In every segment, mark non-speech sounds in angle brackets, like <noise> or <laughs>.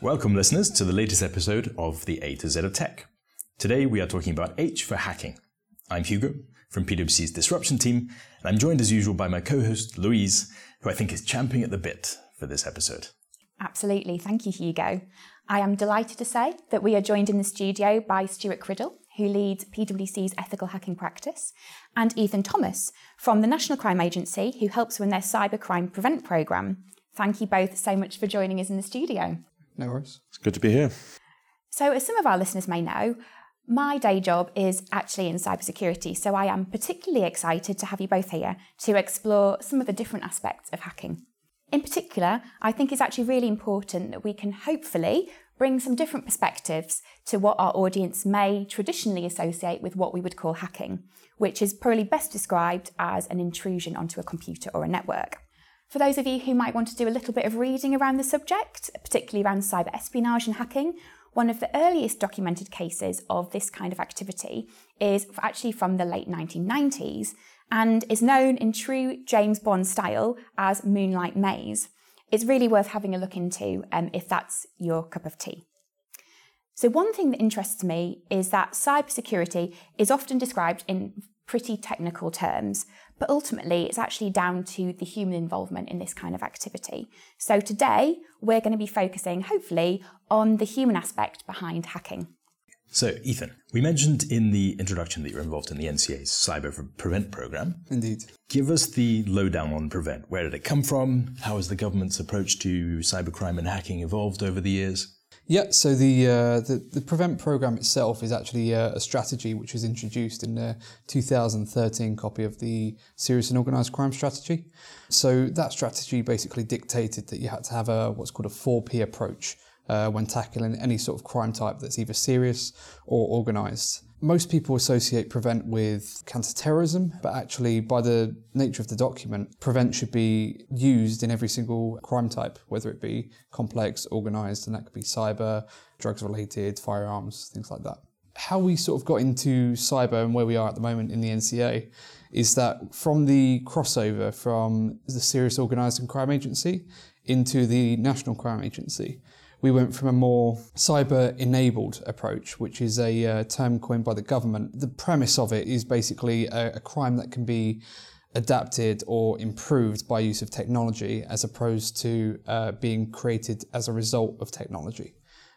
Welcome, listeners, to the latest episode of the A to Z of Tech. Today we are talking about H for hacking. I'm Hugo from PwC's Disruption team, and I'm joined as usual by my co host, Louise, who I think is champing at the bit for this episode. Absolutely. Thank you, Hugo. I am delighted to say that we are joined in the studio by Stuart Criddle, who leads PwC's ethical hacking practice, and Ethan Thomas from the National Crime Agency, who helps run their cybercrime prevent programme. Thank you both so much for joining us in the studio. No worries. It's good to be here. So, as some of our listeners may know, my day job is actually in cybersecurity, so I am particularly excited to have you both here to explore some of the different aspects of hacking. In particular, I think it's actually really important that we can hopefully bring some different perspectives to what our audience may traditionally associate with what we would call hacking, which is probably best described as an intrusion onto a computer or a network. For those of you who might want to do a little bit of reading around the subject, particularly around cyber espionage and hacking, one of the earliest documented cases of this kind of activity is actually from the late 1990s and is known in true James Bond style as Moonlight Maze. It's really worth having a look into um, if that's your cup of tea. So, one thing that interests me is that cybersecurity is often described in pretty technical terms, but ultimately it's actually down to the human involvement in this kind of activity. So today we're going to be focusing, hopefully, on the human aspect behind hacking. So, Ethan, we mentioned in the introduction that you're involved in the NCA's Cyber Prevent program. Indeed. Give us the lowdown on Prevent. Where did it come from? How has the government's approach to cybercrime and hacking evolved over the years? Yeah, so the, uh, the, the Prevent program itself is actually a, uh, a, strategy which was introduced in the 2013 copy of the Serious and Organised Crime Strategy. So that strategy basically dictated that you had to have a what's called a 4P approach uh, when tackling any sort of crime type that's either serious or organised. Most people associate prevent with counterterrorism, but actually, by the nature of the document, prevent should be used in every single crime type, whether it be complex, organized, and that could be cyber, drugs related, firearms, things like that. How we sort of got into cyber and where we are at the moment in the NCA is that from the crossover from the Serious Organised Crime Agency into the National Crime Agency, we went from a more cyber enabled approach, which is a uh, term coined by the government. The premise of it is basically a, a crime that can be adapted or improved by use of technology as opposed to uh, being created as a result of technology,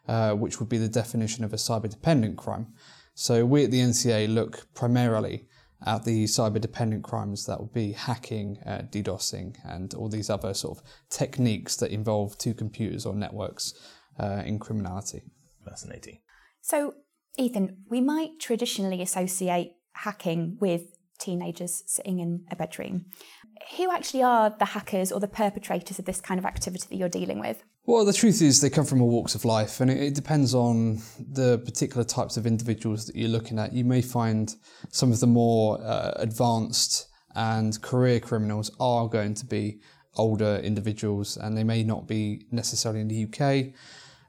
uh, which would be the definition of a cyber dependent crime. So we at the NCA look primarily at the cyber dependent crimes that would be hacking, uh, DDoSing, and all these other sort of techniques that involve two computers or networks uh, in criminality. Fascinating. So, Ethan, we might traditionally associate hacking with teenagers sitting in a bedroom. Who actually are the hackers or the perpetrators of this kind of activity that you're dealing with? Well, the truth is they come from all walks of life, and it, depends on the particular types of individuals that you're looking at. You may find some of the more uh, advanced and career criminals are going to be older individuals, and they may not be necessarily in the UK.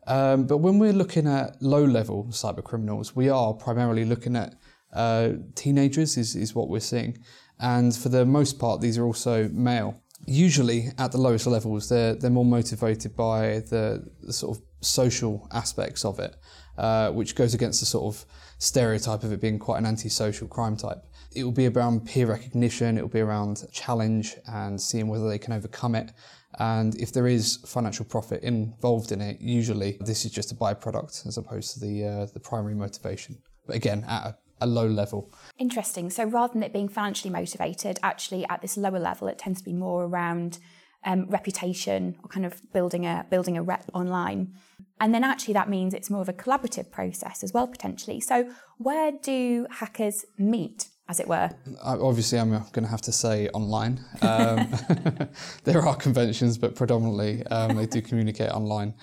Um, but when we're looking at low level cyber criminals, we are primarily looking at uh, teenagers, is, is what we're seeing. And for the most part, these are also male usually at the lowest levels, they're they're more motivated by the, the sort of social aspects of it, uh, which goes against the sort of stereotype of it being quite an antisocial crime type. It will be around peer recognition. It will be around challenge and seeing whether they can overcome it. And if there is financial profit involved in it, usually this is just a byproduct as opposed to the uh, the primary motivation. But again, at a a low level. Interesting. So rather than it being financially motivated, actually at this lower level, it tends to be more around um, reputation or kind of building a building a rep online. And then actually that means it's more of a collaborative process as well potentially. So where do hackers meet? As it were. Obviously, I'm going to have to say online. Um, <laughs> there are conventions, but predominantly um, they do communicate online.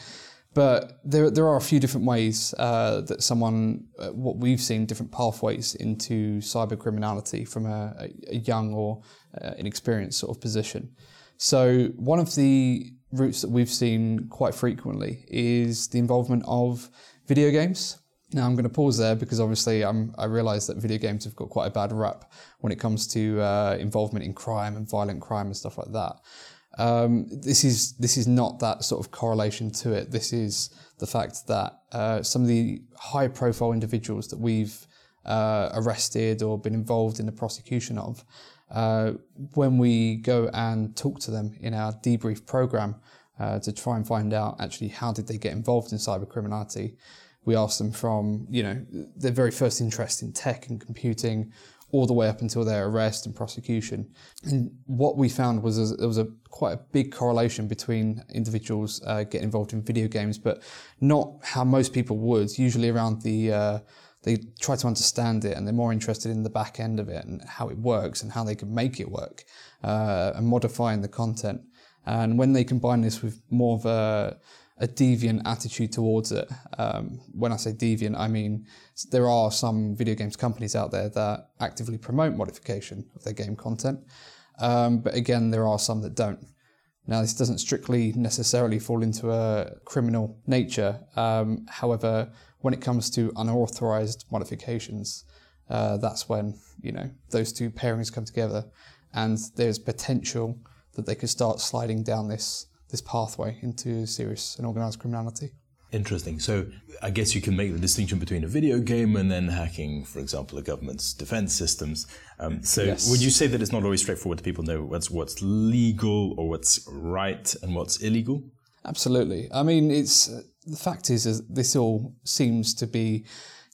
But there, there are a few different ways uh, that someone, uh, what we've seen, different pathways into cyber criminality from a, a young or uh, inexperienced sort of position. So one of the routes that we've seen quite frequently is the involvement of video games. Now I'm going to pause there because obviously I'm, i realise that video games have got quite a bad rap when it comes to uh, involvement in crime and violent crime and stuff like that. Um, this is this is not that sort of correlation to it. This is the fact that uh, some of the high-profile individuals that we've uh, arrested or been involved in the prosecution of, uh, when we go and talk to them in our debrief program uh, to try and find out actually how did they get involved in cyber criminality, we ask them from you know their very first interest in tech and computing all the way up until their arrest and prosecution. And what we found was there was a quite a big correlation between individuals uh, getting involved in video games, but not how most people would. Usually around the uh, they try to understand it and they're more interested in the back end of it and how it works and how they can make it work uh, and modifying the content. And when they combine this with more of a a deviant attitude towards it. Um, when I say deviant, I mean there are some video games companies out there that actively promote modification of their game content, um, but again, there are some that don't. Now, this doesn't strictly necessarily fall into a criminal nature. Um, however, when it comes to unauthorized modifications, uh, that's when you know those two pairings come together, and there's potential that they could start sliding down this this pathway into serious and organized criminality. Interesting. So I guess you can make the distinction between a video game and then hacking, for example, a government's defense systems. Um, so yes. would you say that it's not always straightforward to people know what's what's legal or what's right and what's illegal? Absolutely. I mean, it's uh, the fact is, is this all seems to be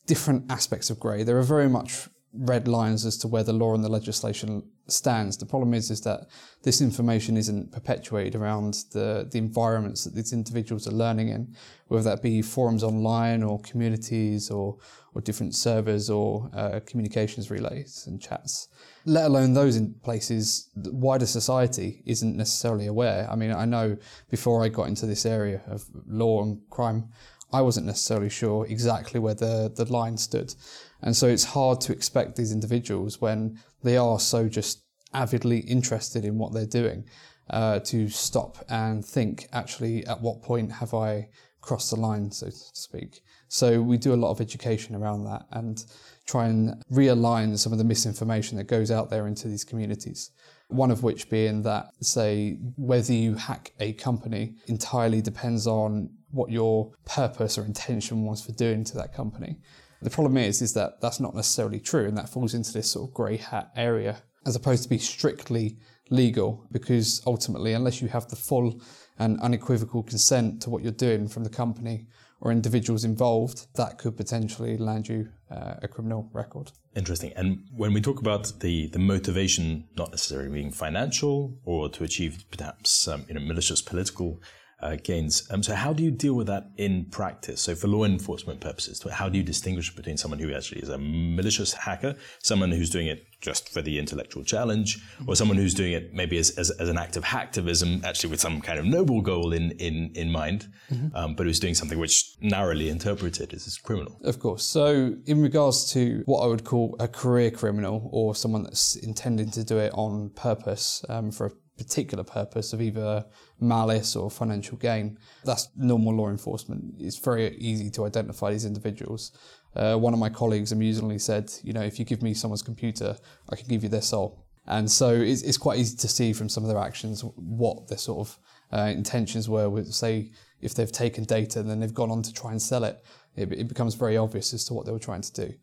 different aspects of grey. There are very much red lines as to where the law and the legislation stands. The problem is is that this information isn't perpetuated around the, the environments that these individuals are learning in, whether that be forums online or communities or, or different servers or uh, communications relays and chats. Let alone those in places the wider society isn't necessarily aware. I mean, I know before I got into this area of law and crime, I wasn't necessarily sure exactly where the, the line stood. And so it's hard to expect these individuals when they are so just avidly interested in what they're doing uh, to stop and think, actually, at what point have I crossed the line, so to speak. So we do a lot of education around that and try and realign some of the misinformation that goes out there into these communities. One of which being that, say, whether you hack a company entirely depends on what your purpose or intention was for doing to that company. The problem is, is that that's not necessarily true, and that falls into this sort of grey hat area, as opposed to be strictly legal, because ultimately, unless you have the full and unequivocal consent to what you're doing from the company or individuals involved, that could potentially land you uh, a criminal record. Interesting. And when we talk about the, the motivation, not necessarily being financial or to achieve perhaps um, you know malicious political uh, gains. Um, so how do you deal with that in practice? So for law enforcement purposes, how do you distinguish between someone who actually is a malicious hacker, someone who's doing it just for the intellectual challenge, or someone who's doing it maybe as, as, as an act of hacktivism, actually with some kind of noble goal in, in, in mind, mm-hmm. um, but who's doing something which narrowly interpreted is criminal? Of course. So in regards to what I would call a career criminal or someone that's intending to do it on purpose um, for a particular purpose of either malice or financial gain. That's normal law enforcement. It's very easy to identify these individuals. Uh, one of my colleagues amusingly said, you know, if you give me someone's computer, I can give you their soul. And so it's, it's quite easy to see from some of their actions what their sort of uh, intentions were with, say, if they've taken data and then they've gone on to try and sell it, it, it becomes very obvious as to what they were trying to do.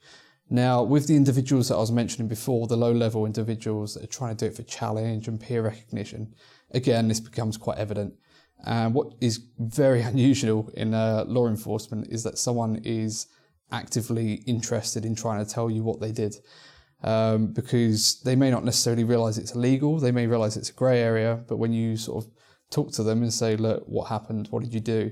Now, with the individuals that I was mentioning before, the low level individuals that are trying to do it for challenge and peer recognition, again, this becomes quite evident. And what is very <laughs> unusual in uh, law enforcement is that someone is actively interested in trying to tell you what they did. Um, because they may not necessarily realize it's illegal, they may realize it's a grey area, but when you sort of talk to them and say, Look, what happened? What did you do?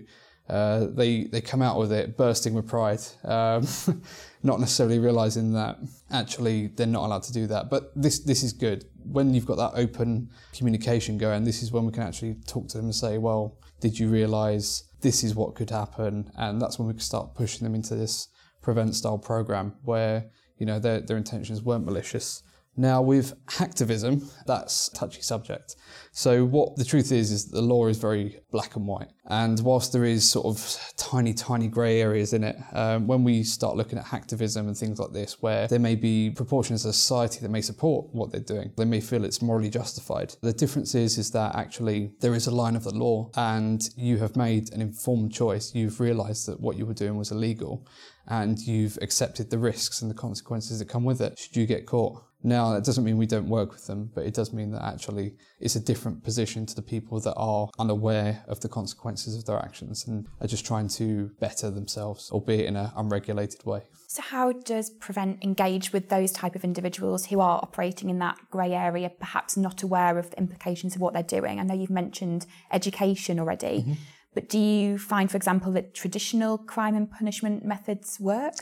Uh, they they come out with it bursting with pride, um, <laughs> not necessarily realizing that actually they're not allowed to do that. But this this is good when you've got that open communication going. This is when we can actually talk to them and say, well, did you realize this is what could happen? And that's when we can start pushing them into this prevent style program where you know their their intentions weren't malicious. Now, with hacktivism, that's a touchy subject. So, what the truth is, is the law is very black and white. And whilst there is sort of tiny, tiny grey areas in it, um, when we start looking at hacktivism and things like this, where there may be proportions of society that may support what they're doing, they may feel it's morally justified. The difference is, is that actually there is a line of the law and you have made an informed choice. You've realised that what you were doing was illegal and you've accepted the risks and the consequences that come with it should you get caught. Now, that doesn't mean we don't work with them, but it does mean that actually it's a different position to the people that are unaware of the consequences of their actions and are just trying to better themselves, albeit in an unregulated way. So, how does Prevent engage with those type of individuals who are operating in that grey area, perhaps not aware of the implications of what they're doing? I know you've mentioned education already. Mm-hmm. But do you find, for example, that traditional crime and punishment methods work?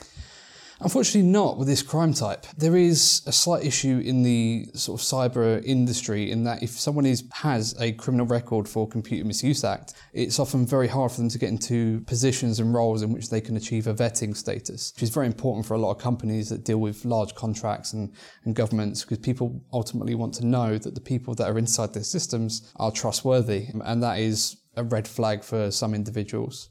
Unfortunately, not with this crime type. There is a slight issue in the sort of cyber industry in that if someone is has a criminal record for Computer Misuse Act, it's often very hard for them to get into positions and roles in which they can achieve a vetting status, which is very important for a lot of companies that deal with large contracts and, and governments because people ultimately want to know that the people that are inside their systems are trustworthy. And that is a red flag for some individuals.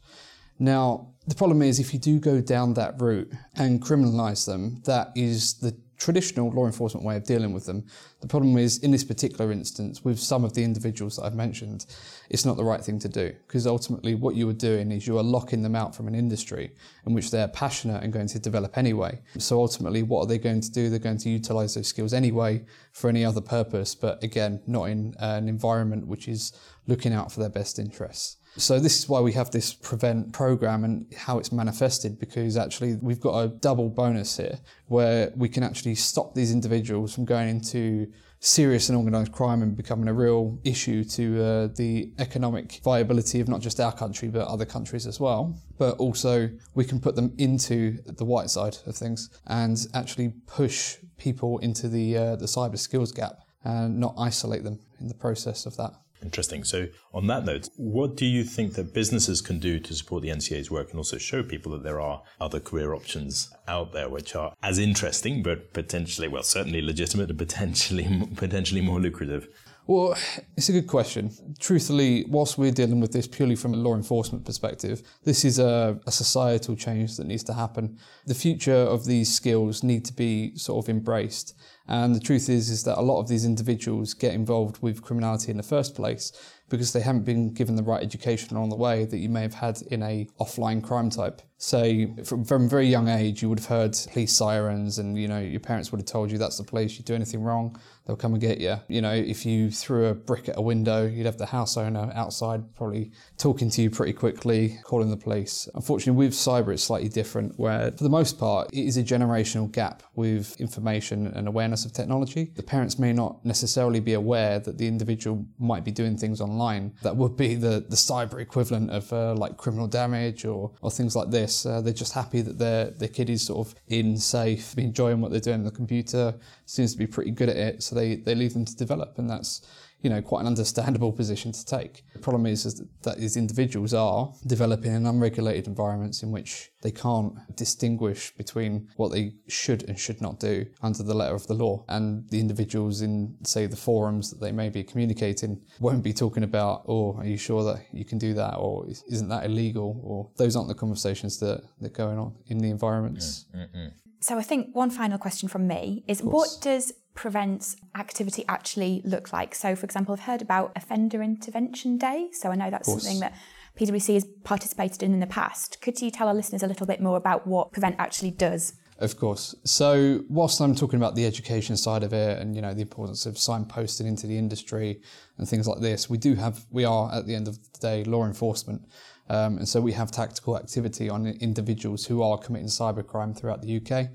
Now, the problem is if you do go down that route and criminalise them, that is the traditional law enforcement way of dealing with them. The problem is, in this particular instance, with some of the individuals that I've mentioned, it's not the right thing to do because ultimately what you are doing is you are locking them out from an industry in which they're passionate and going to develop anyway. So ultimately, what are they going to do? They're going to utilize those skills anyway for any other purpose, but again, not in uh, an environment which is looking out for their best interests. So this is why we have this prevent program and how it's manifested because actually we've got a double bonus here where we can actually stop these individuals from going into serious and organised crime and becoming a real issue to uh, the economic viability of not just our country but other countries as well. But also we can put them into the white side of things and actually push people into the uh, the cyber skills gap and not isolate them in the process of that. Interesting. So, on that note, what do you think that businesses can do to support the NCA's work and also show people that there are other career options out there which are as interesting, but potentially, well, certainly legitimate and potentially <laughs> potentially more lucrative? Well, it's a good question. Truthfully, whilst we're dealing with this purely from a law enforcement perspective, this is a, a, societal change that needs to happen. The future of these skills need to be sort of embraced. And the truth is, is that a lot of these individuals get involved with criminality in the first place because they haven't been given the right education along the way that you may have had in a offline crime type. Say, from, from a very young age, you would have heard police sirens, and you know your parents would have told you that's the police. You do anything wrong, they'll come and get you. You know, if you threw a brick at a window, you'd have the house owner outside probably talking to you pretty quickly, calling the police. Unfortunately, with cyber, it's slightly different, where for the most part, it is a generational gap with information and awareness of technology. The parents may not necessarily be aware that the individual might be doing things online that would be the, the cyber equivalent of uh, like criminal damage or, or things like this. Uh, they're just happy that their, their kid is sort of in, safe, enjoying what they're doing on the computer, seems to be pretty good at it, so they, they leave them to develop. And that's you know, quite an understandable <laughs> position to take. The problem is, is that these individuals are developing in unregulated environments in which they can't distinguish between what they should and should not do under the letter of the law. And the individuals in, say, the forums that they may be communicating won't be talking about, oh, are you sure that you can do that? Or isn't that illegal? Or those aren't the conversations that, that are going on in the environments. Mm-hmm. So I think one final question from me is what does prevents activity actually look like? So, for example, I've heard about Offender Intervention Day. So I know that's something that PwC has participated in in the past. Could you tell our listeners a little bit more about what Prevent actually does? Of course. So, whilst I'm talking about the education side of it and you know the importance of signposting into the industry and things like this, we do have we are at the end of the day law enforcement, um, and so we have tactical activity on individuals who are committing cybercrime throughout the UK.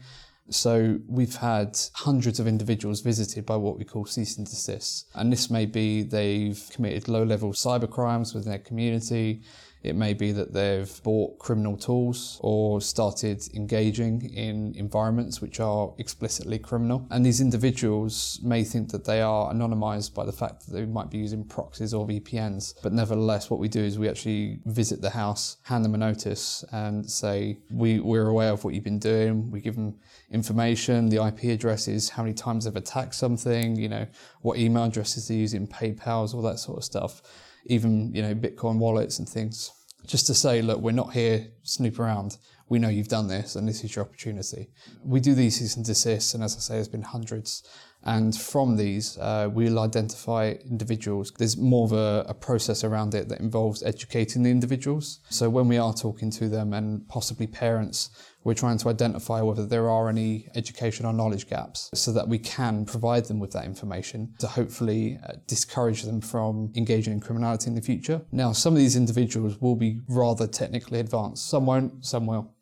So we've had hundreds of individuals visited by what we call cease and desist. And this may be they've committed low level cyber crimes within their community. It may be that they've bought criminal tools or started engaging in environments which are explicitly criminal. And these individuals may think that they are anonymized by the fact that they might be using proxies or VPNs. But nevertheless, what we do is we actually visit the house, hand them a notice, and say, we, We're aware of what you've been doing. We give them information, the IP addresses, how many times they've attacked something, you know, what email addresses they're using, PayPal's, all that sort of stuff, even, you know, Bitcoin wallets and things. Just to say, look, we're not here snoop around. We know you've done this and this is your opportunity. We do these cease and desist, and as I say, there's been hundreds and from these, uh, we'll identify individuals. There's more of a, a, process around it that involves educating the individuals. So when we are talking to them and possibly parents, we're trying to identify whether there are any education or knowledge gaps so that we can provide them with that information to hopefully uh, discourage them from engaging in criminality in the future. Now, some of these individuals will be rather technically advanced. Some won't, some will.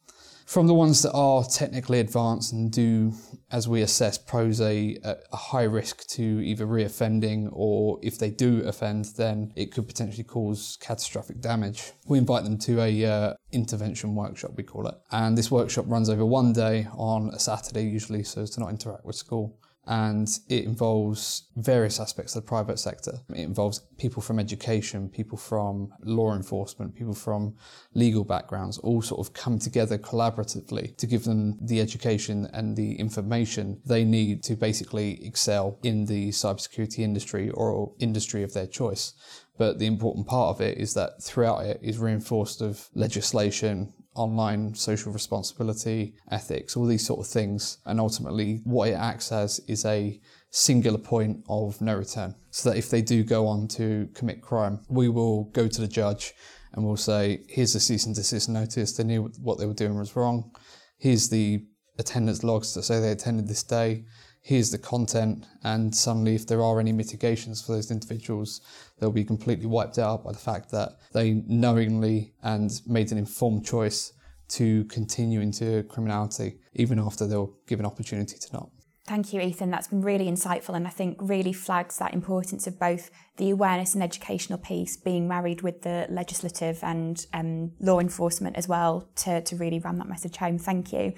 From the ones that are technically advanced and do, as we assess, pose a, a high risk to either reoffending or if they do offend, then it could potentially cause catastrophic damage. We invite them to a uh, intervention workshop, we call it. And this workshop runs over one day on a Saturday usually so as to not interact with school and it involves various aspects of the private sector. It involves people from education, people from law enforcement, people from legal backgrounds, all sort of come together collaboratively to give them the education and the information they need to basically excel in the cybersecurity industry or industry of their choice. But the important part of it is that throughout it is reinforced of legislation, online social responsibility, ethics, all these sort of things. And ultimately, what it acts as is a singular point of no return. So that if they do go on to commit crime, we will go to the judge and we'll say, here's the cease and desist notice. They knew what they were doing was wrong. Here's the attendance logs that say they attended this day here's the content, and suddenly, if there are any mitigations for those individuals, they'll be completely wiped out by the fact that they knowingly and made an informed choice to continue into criminality, even after they were given opportunity to not. Thank you, Ethan. That's been really insightful and I think really flags that importance of both the awareness and educational piece being married with the legislative and um, law enforcement as well to, to really ram that message home. Thank you.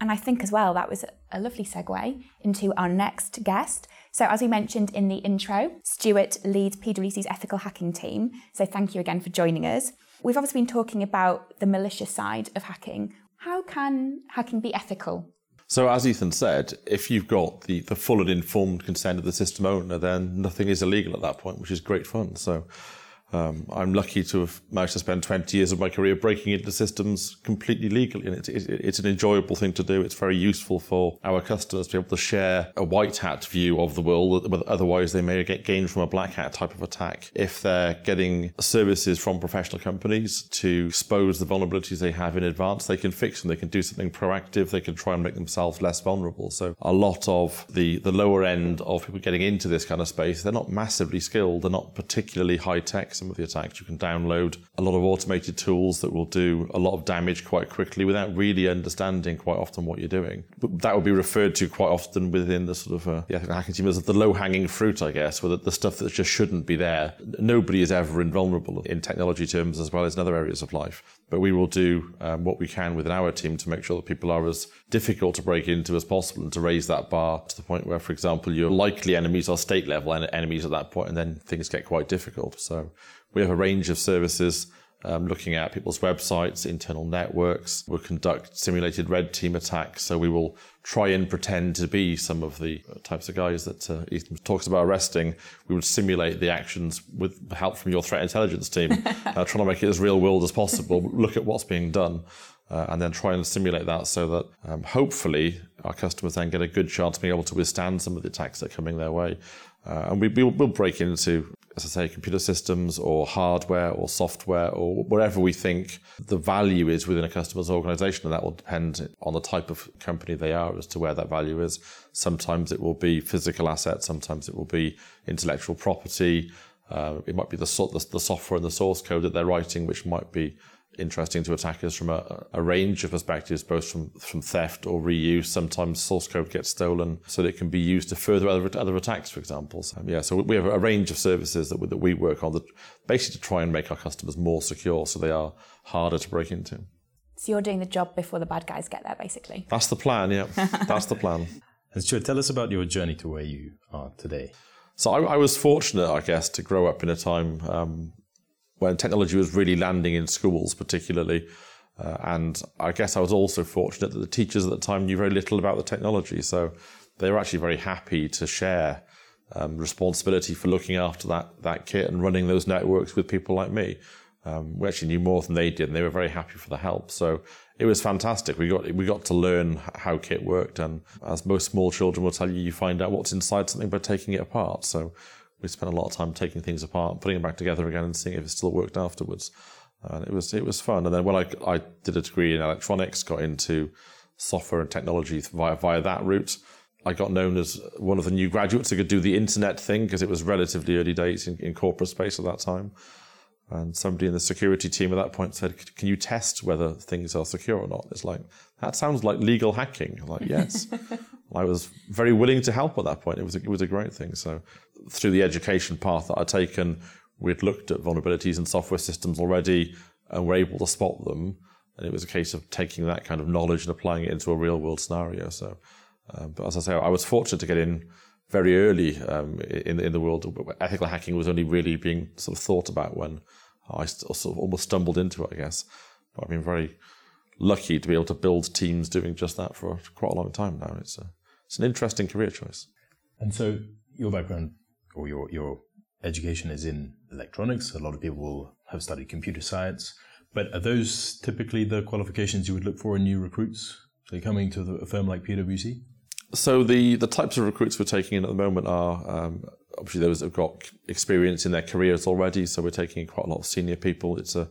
And I think as well that was a lovely segue into our next guest. So, as we mentioned in the intro, Stuart leads PwC's ethical hacking team. So, thank you again for joining us. We've obviously been talking about the malicious side of hacking. How can hacking be ethical? So, as Ethan said, if you've got the, the full and informed consent of the system owner, then nothing is illegal at that point, which is great fun. So, um, I'm lucky to have managed to spend 20 years of my career breaking into systems completely legally, and it's, it's an enjoyable thing to do. It's very useful for our customers to be able to share a white hat view of the world otherwise they may get gained from a black hat type of attack. If they're getting services from professional companies to expose the vulnerabilities they have in advance, they can fix them. They can do something proactive. They can try and make themselves less vulnerable. So a lot of the, the lower end of people getting into this kind of space, they're not massively skilled. They're not particularly high tech some of the attacks. You can download a lot of automated tools that will do a lot of damage quite quickly without really understanding quite often what you're doing. But that would be referred to quite often within the sort of uh, the hacking team as the low hanging fruit, I guess, with the stuff that just shouldn't be there. Nobody is ever invulnerable in technology terms as well as in other areas of life. But we will do um, what we can within our team to make sure that people are as difficult to break into as possible and to raise that bar to the point where, for example, your likely enemies are state level enemies at that point, and then things get quite difficult. So we have a range of services um, looking at people's websites, internal networks. We'll conduct simulated red team attacks. So we will try and pretend to be some of the types of guys that uh, Ethan talks about arresting. We would simulate the actions with help from your threat intelligence team, <laughs> uh, trying to make it as real world as possible. Look at what's being done. Uh, and then try and simulate that so that um, hopefully our customers then get a good chance of being able to withstand some of the attacks that are coming their way. Uh, and we, will we'll break into, as I say, computer systems or hardware or software or wherever we think the value is within a customer's organization. And that will depend on the type of company they are as to where that value is. Sometimes it will be physical assets, sometimes it will be intellectual property. Uh, it might be the, the, the software and the source code that they're writing, which might be interesting to attackers from a, a, range of perspectives, both from, from theft or reuse. Sometimes source code gets stolen so that it can be used to further other, other attacks, for example. So, yeah, so we have a range of services that we, that we work on that basically to try and make our customers more secure so they are harder to break into. So you're doing the job before the bad guys get there, basically? That's the plan, yeah. <laughs> That's the plan. And Stuart, tell us about your journey to where you are today. So I, I was fortunate, I guess, to grow up in a time um, when technology was really landing in schools, particularly. Uh, and I guess I was also fortunate that the teachers at the time knew very little about the technology. So they were actually very happy to share um, responsibility for looking after that, that kit and running those networks with people like me. Um, we actually knew more than they did, and they were very happy for the help. So it was fantastic. We got we got to learn how kit worked, and as most small children will tell you, you find out what's inside something by taking it apart. So we spent a lot of time taking things apart, putting them back together again, and seeing if it still worked afterwards. And it was it was fun. And then when I I did a degree in electronics, got into software and technology via via that route. I got known as one of the new graduates who could do the internet thing because it was relatively early days in, in corporate space at that time. And somebody in the security team at that point said, "Can you test whether things are secure or not?" It's like that sounds like legal hacking. I'm like, yes, <laughs> I was very willing to help at that point. It was a, it was a great thing. So through the education path that I'd taken, we'd looked at vulnerabilities in software systems already, and were able to spot them. And it was a case of taking that kind of knowledge and applying it into a real world scenario. So, um, but as I say, I was fortunate to get in very early um, in in the world. Ethical hacking was only really being sort of thought about when I sort of almost stumbled into it, I guess. But I've been very lucky to be able to build teams doing just that for quite a long time now. It's a, it's an interesting career choice. And so your background or your your education is in electronics. A lot of people will have studied computer science, but are those typically the qualifications you would look for in new recruits? So coming to a firm like PwC. So the the types of recruits we're taking in at the moment are um, obviously those that have got experience in their careers already. So we're taking quite a lot of senior people. It's a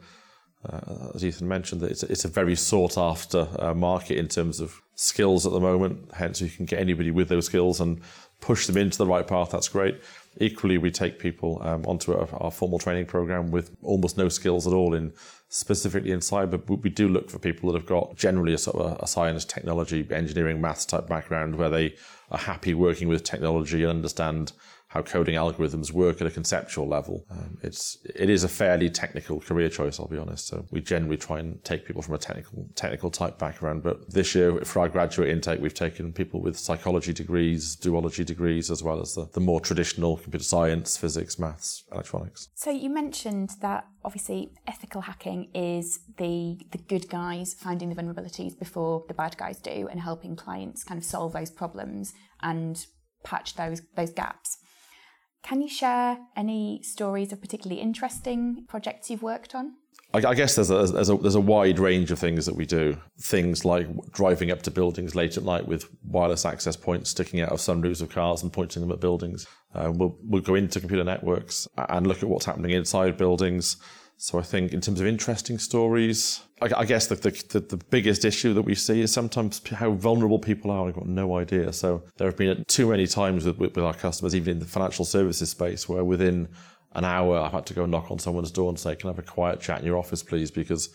uh, as Ethan mentioned, it's a, it's a very sought after uh, market in terms of skills at the moment. Hence, you can get anybody with those skills and push them into the right path. That's great. Equally, we take people um, onto our, our, formal training program with almost no skills at all in specifically in cyber. But we do look for people that have got generally a sort of a, a science, technology, engineering, maths type background where they are happy working with technology and understand how coding algorithms work at a conceptual level. Um, it's it is a fairly technical career choice, I'll be honest. So we generally try and take people from a technical technical type background. But this year, for our graduate intake, we've taken people with psychology degrees, zoology degrees, as well as the, the more traditional computer science, physics, maths, electronics. So you mentioned that obviously ethical hacking is the the good guys finding the vulnerabilities before the bad guys do and helping clients kind of solve those problems and patch those those gaps. Can you share any stories of particularly interesting projects you've worked on? I, guess there's a, there's a, there's a wide range of things that we do. Things like driving up to buildings late at night with wireless access points sticking out of sunroofs of cars and pointing them at buildings. Uh, we'll we'll go into computer networks and look at what's happening inside buildings. So I think in terms of interesting stories, I, I guess the, the, the biggest issue that we see is sometimes how vulnerable people are. I've got no idea. So there have been too many times with, with, with our customers, even in the financial services space, where within an hour I've had to go knock on someone's door and say, "Can I have a quiet chat in your office, please?" Because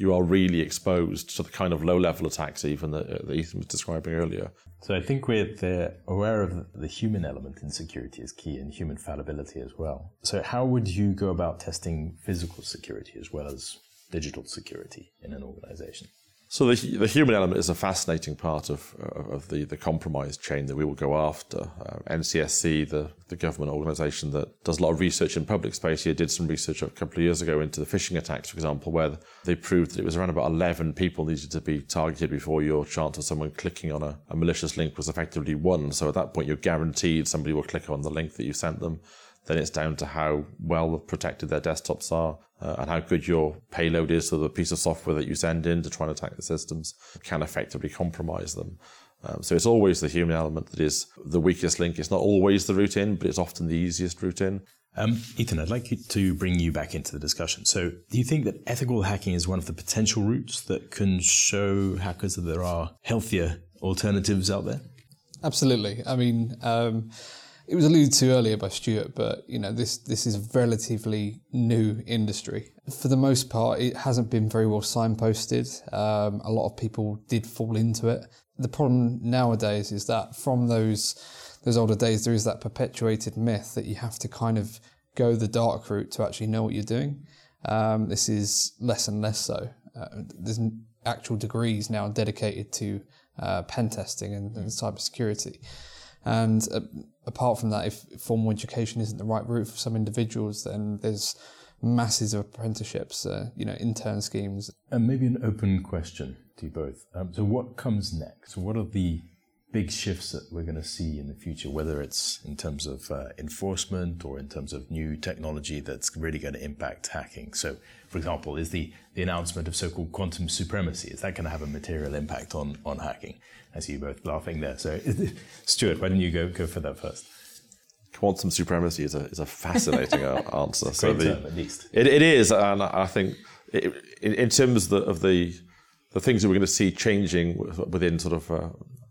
you are really exposed to the kind of low level attacks even that, uh, that Ethan was describing earlier. So I think we're aware of the human element in security is key and human fallibility as well. So how would you go about testing physical security as well as digital security in an organization? So the, the human element is a fascinating part of, of the, the compromise chain that we will go after. Uh, NCSC, the, the government organisation that does a lot of research in public space here, did some research a couple of years ago into the phishing attacks, for example, where they proved that it was around about 11 people needed to be targeted before your chance of someone clicking on a, a malicious link was effectively one. So at that point, you're guaranteed somebody will click on the link that you sent them then it's down to how well protected their desktops are uh, and how good your payload is. So the piece of software that you send in to try and attack the systems can effectively compromise them. Um, so it's always the human element that is the weakest link. It's not always the route in, but it's often the easiest route in. Um, Ethan, I'd like to bring you back into the discussion. So, do you think that ethical hacking is one of the potential routes that can show hackers that there are healthier alternatives out there? Absolutely. I mean, um, it was alluded to earlier by Stuart, but you know this this is a relatively new industry. For the most part, it hasn't been very well signposted. Um, a lot of people did fall into it. The problem nowadays is that from those those older days, there is that perpetuated myth that you have to kind of go the dark route to actually know what you're doing. Um, this is less and less so. Uh, there's actual degrees now dedicated to uh, pen testing and, and cybersecurity. And uh, apart from that, if formal education isn't the right route for some individuals, then there's masses of apprenticeships, uh, you know, intern schemes. And maybe an open question to you both. Um, so, what comes next? What are the big shifts that we're going to see in the future, whether it's in terms of uh, enforcement or in terms of new technology that's really going to impact hacking. So, for example, is the, the announcement of so-called quantum supremacy, is that going to have a material impact on, on hacking? I see you both laughing there. So, <laughs> Stuart, why don't you go, go for that first? Quantum supremacy is a, is a fascinating <laughs> answer. so the, term, at least. It, it is, and I think it, in, in, terms of the, of the the things that we're going to see changing within sort of uh,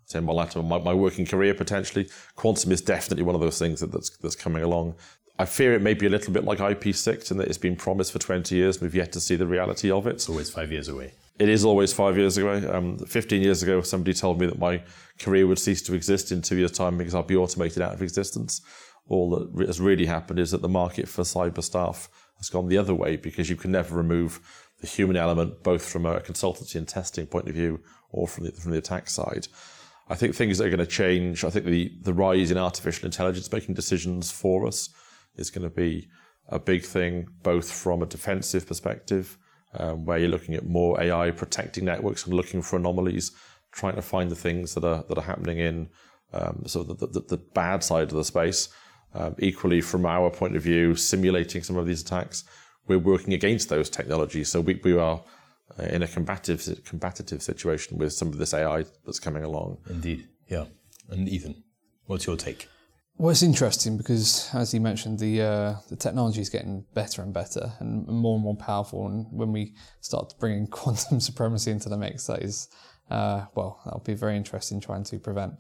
say my my, my working career potentially. Quantum is definitely one of those things that, that's that's coming along. I fear it may be a little bit like IP6 in that it's been promised for 20 years. And we've yet to see the reality of it. It's always five years away. It is always five years away. Um, 15 years ago, somebody told me that my career would cease to exist in two years' time because I'd be automated out of existence. All that has really happened is that the market for cyber staff has gone the other way because you can never remove the human element, both from a consultancy and testing point of view or from the, from the attack side. I think things are going to change. I think the, the rise in artificial intelligence making decisions for us is going to be a big thing, both from a defensive perspective, um, where you're looking at more AI protecting networks and looking for anomalies, trying to find the things that are that are happening in um, so the, the, the, bad side of the space. Um, equally, from our point of view, simulating some of these attacks, we're working against those technologies. So we, we are uh, in a combative combative situation with some of this AI that's coming along. Indeed, yeah. And Ethan, what's your take? Well, it's interesting because, as you mentioned, the uh, the technology is getting better and better and more and more powerful. And when we start bringing <laughs> quantum supremacy into the mix, that is, uh, well, that'll be very interesting trying to prevent.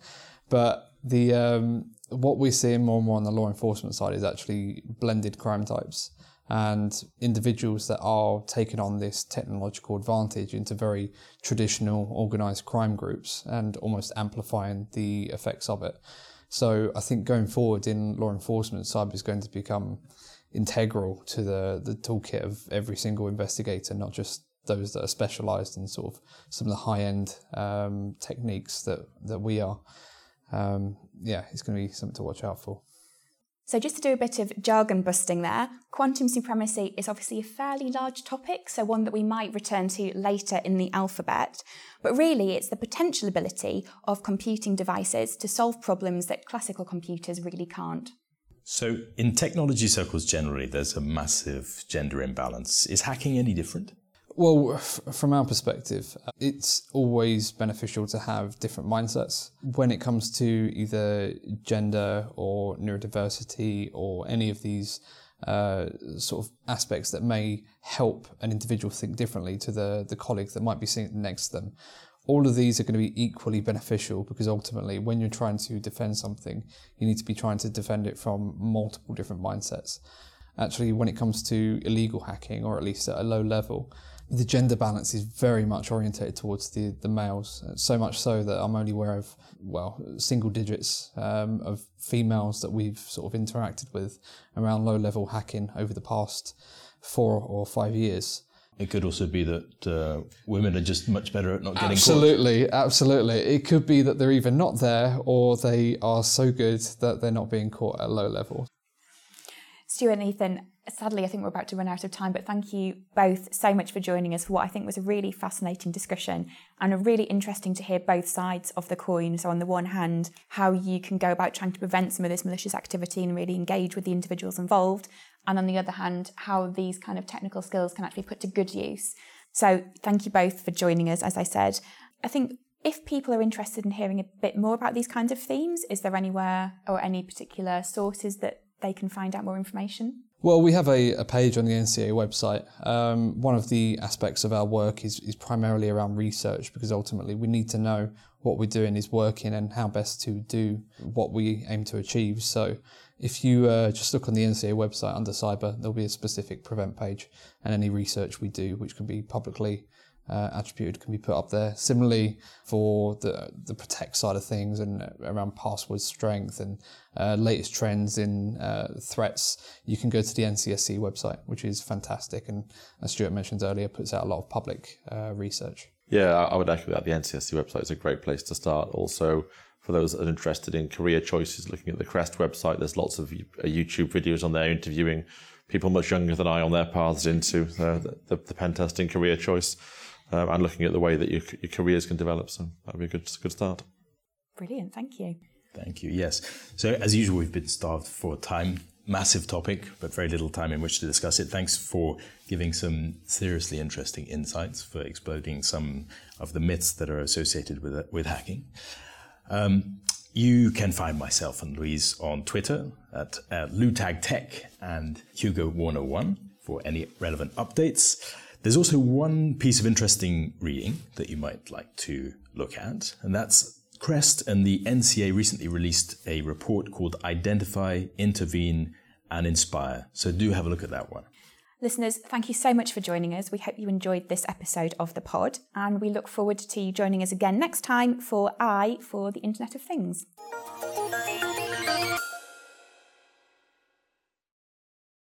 But the um, what we're seeing more and more on the law enforcement side is actually blended crime types and individuals that are taking on this technological advantage into very traditional organized crime groups and almost amplifying the effects of it. So I think going forward in law enforcement, cyber is going to become integral to the, the toolkit of every single investigator, not just those that are specialized in sort of some of the high end um, techniques that, that we are. Um, yeah, it's going to be something to watch out for. So, just to do a bit of jargon busting there, quantum supremacy is obviously a fairly large topic, so one that we might return to later in the alphabet. But really, it's the potential ability of computing devices to solve problems that classical computers really can't. So, in technology circles generally, there's a massive gender imbalance. Is hacking any different? Well, f- from our perspective, uh, it's always beneficial to have different mindsets when it comes to either gender or neurodiversity or any of these uh, sort of aspects that may help an individual think differently to the, the colleague that might be sitting next to them. All of these are going to be equally beneficial because ultimately, when you're trying to defend something, you need to be trying to defend it from multiple different mindsets. Actually, when it comes to illegal hacking, or at least at a low level, the gender balance is very much orientated towards the, the males, so much so that I'm only aware of, well, single digits um, of females that we've sort of interacted with around low level hacking over the past four or five years. It could also be that uh, women are just much better at not getting absolutely, caught. Absolutely, absolutely. It could be that they're either not there or they are so good that they're not being caught at low level. Stuart and Ethan, sadly, I think we're about to run out of time, but thank you both so much for joining us for what I think was a really fascinating discussion and really interesting to hear both sides of the coin. So, on the one hand, how you can go about trying to prevent some of this malicious activity and really engage with the individuals involved, and on the other hand, how these kind of technical skills can actually put to good use. So, thank you both for joining us. As I said, I think if people are interested in hearing a bit more about these kinds of themes, is there anywhere or any particular sources that they can find out more information? Well, we have a, a page on the NCA website. Um, one of the aspects of our work is, is primarily around research because ultimately we need to know what we're doing is working and how best to do what we aim to achieve. So if you uh, just look on the NCA website under cyber, there'll be a specific prevent page and any research we do, which can be publicly uh, attributed can be put up there. Similarly, for the the protect side of things and around password strength and uh, latest trends in uh, threats, you can go to the NCSC website, which is fantastic, and as Stuart mentioned earlier, puts out a lot of public uh, research. Yeah, I would echo that. The NCSC website is a great place to start. Also, for those that are interested in career choices, looking at the CREST website, there's lots of uh, YouTube videos on there interviewing people much younger than I on their paths into uh, the, the, the pen testing career choice um, and looking at the way that your, your careers can develop. So that'd be a good, good start. Brilliant, thank you. Thank you. Yes. So, as usual, we've been starved for time. Massive topic, but very little time in which to discuss it. Thanks for giving some seriously interesting insights, for exploding some of the myths that are associated with with hacking. Um, you can find myself and Louise on Twitter at, at LouTagTech and Hugo101 for any relevant updates. There's also one piece of interesting reading that you might like to look at, and that's Crest and the NCA recently released a report called Identify, Intervene, and Inspire. So do have a look at that one. Listeners, thank you so much for joining us. We hope you enjoyed this episode of the pod, and we look forward to you joining us again next time for I for the Internet of Things.